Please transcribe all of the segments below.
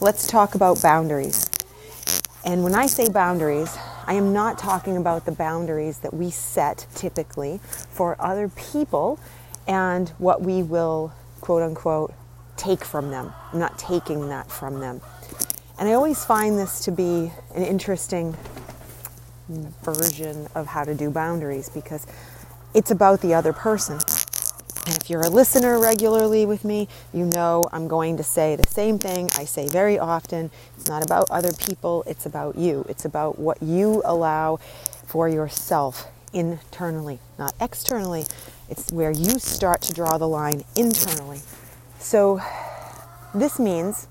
let's talk about boundaries. And when I say boundaries, I am not talking about the boundaries that we set typically for other people and what we will, quote unquote, take from them. I'm not taking that from them. And I always find this to be an interesting version of how to do boundaries because it's about the other person. And if you're a listener regularly with me, you know I'm going to say the same thing I say very often. It's not about other people, it's about you. It's about what you allow for yourself internally, not externally. It's where you start to draw the line internally. So this means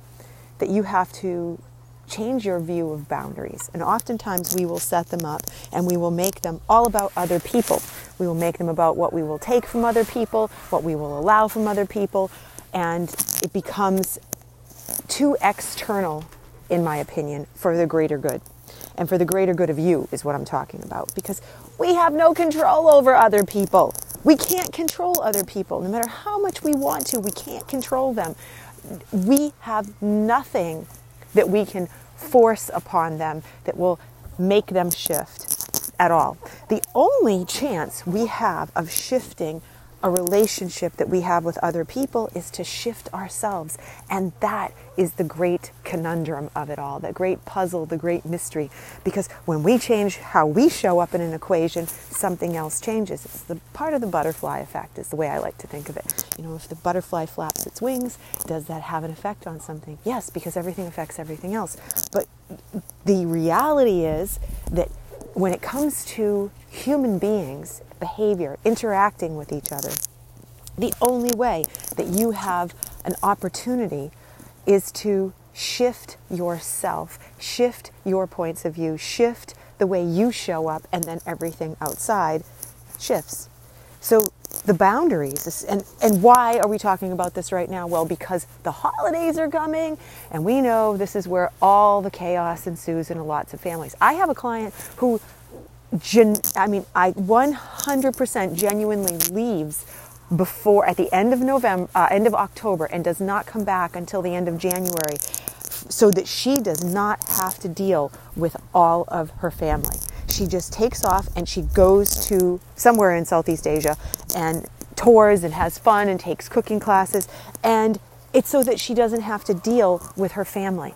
that you have to change your view of boundaries. And oftentimes we will set them up and we will make them all about other people. We will make them about what we will take from other people, what we will allow from other people, and it becomes too external, in my opinion, for the greater good. And for the greater good of you is what I'm talking about. Because we have no control over other people. We can't control other people. No matter how much we want to, we can't control them. We have nothing that we can force upon them that will make them shift at all. The only chance we have of shifting a relationship that we have with other people is to shift ourselves. And that is the great conundrum of it all, the great puzzle, the great mystery. Because when we change how we show up in an equation, something else changes. It's the part of the butterfly effect, is the way I like to think of it. You know, if the butterfly flaps its wings, does that have an effect on something? Yes, because everything affects everything else. But the reality is that when it comes to human beings, behavior, interacting with each other, the only way that you have an opportunity is to shift yourself, shift your points of view, shift the way you show up, and then everything outside shifts. So the boundaries, and, and why are we talking about this right now? Well, because the holidays are coming, and we know this is where all the chaos ensues in lots of families. I have a client who, gen, I mean, I 100% genuinely leaves before at the end of November, uh, end of October, and does not come back until the end of January, so that she does not have to deal with all of her family. She just takes off and she goes to somewhere in Southeast Asia and tours and has fun and takes cooking classes, and it's so that she doesn't have to deal with her family.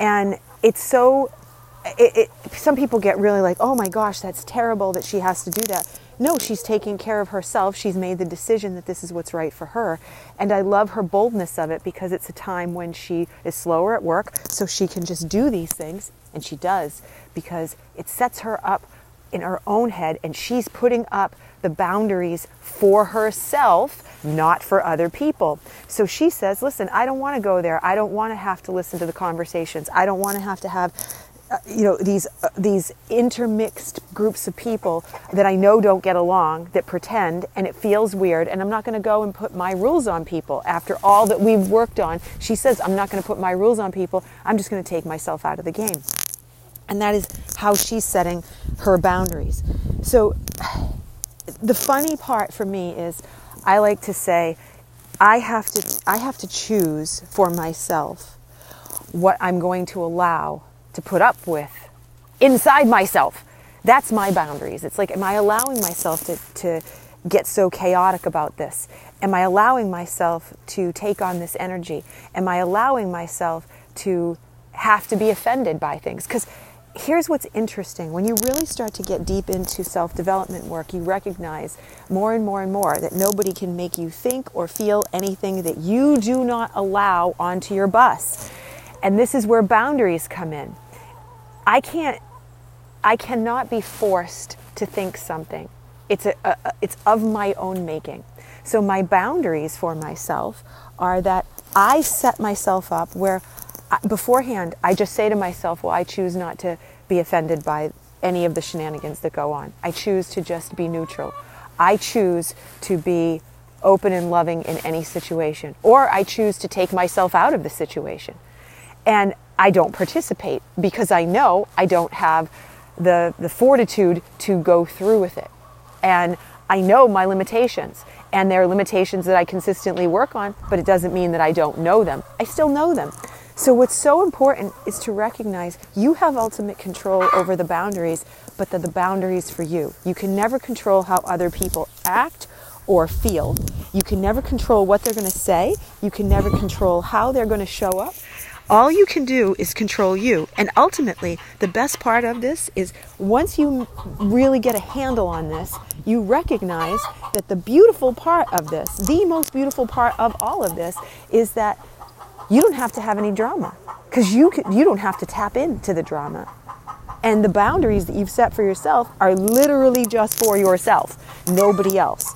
And it's so it, it, some people get really like, oh my gosh, that's terrible that she has to do that. No, she's taking care of herself. She's made the decision that this is what's right for her. And I love her boldness of it because it's a time when she is slower at work, so she can just do these things. And she does because it sets her up in her own head and she's putting up the boundaries for herself, not for other people. So she says, Listen, I don't want to go there. I don't want to have to listen to the conversations. I don't want to have to have uh, you know these uh, these intermixed groups of people that I know don't get along that pretend and it feels weird and I'm not going to go and put my rules on people after all that we've worked on she says I'm not going to put my rules on people I'm just going to take myself out of the game and that is how she's setting her boundaries so the funny part for me is I like to say I have to I have to choose for myself what I'm going to allow to put up with inside myself. That's my boundaries. It's like, am I allowing myself to, to get so chaotic about this? Am I allowing myself to take on this energy? Am I allowing myself to have to be offended by things? Because here's what's interesting when you really start to get deep into self development work, you recognize more and more and more that nobody can make you think or feel anything that you do not allow onto your bus. And this is where boundaries come in. I can't, I cannot be forced to think something. It's, a, a, it's of my own making. So my boundaries for myself are that I set myself up where beforehand, I just say to myself, well, I choose not to be offended by any of the shenanigans that go on. I choose to just be neutral. I choose to be open and loving in any situation, or I choose to take myself out of the situation. And I don't participate because I know I don't have the, the fortitude to go through with it. And I know my limitations, and there are limitations that I consistently work on, but it doesn't mean that I don't know them. I still know them. So, what's so important is to recognize you have ultimate control over the boundaries, but they're the boundaries for you. You can never control how other people act or feel. You can never control what they're going to say. You can never control how they're going to show up. All you can do is control you. And ultimately, the best part of this is once you really get a handle on this, you recognize that the beautiful part of this, the most beautiful part of all of this, is that you don't have to have any drama because you, you don't have to tap into the drama. And the boundaries that you've set for yourself are literally just for yourself, nobody else.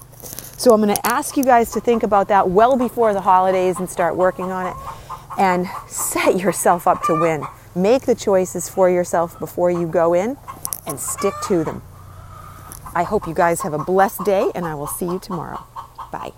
So I'm going to ask you guys to think about that well before the holidays and start working on it and set yourself up to win. Make the choices for yourself before you go in and stick to them. I hope you guys have a blessed day and I will see you tomorrow. Bye.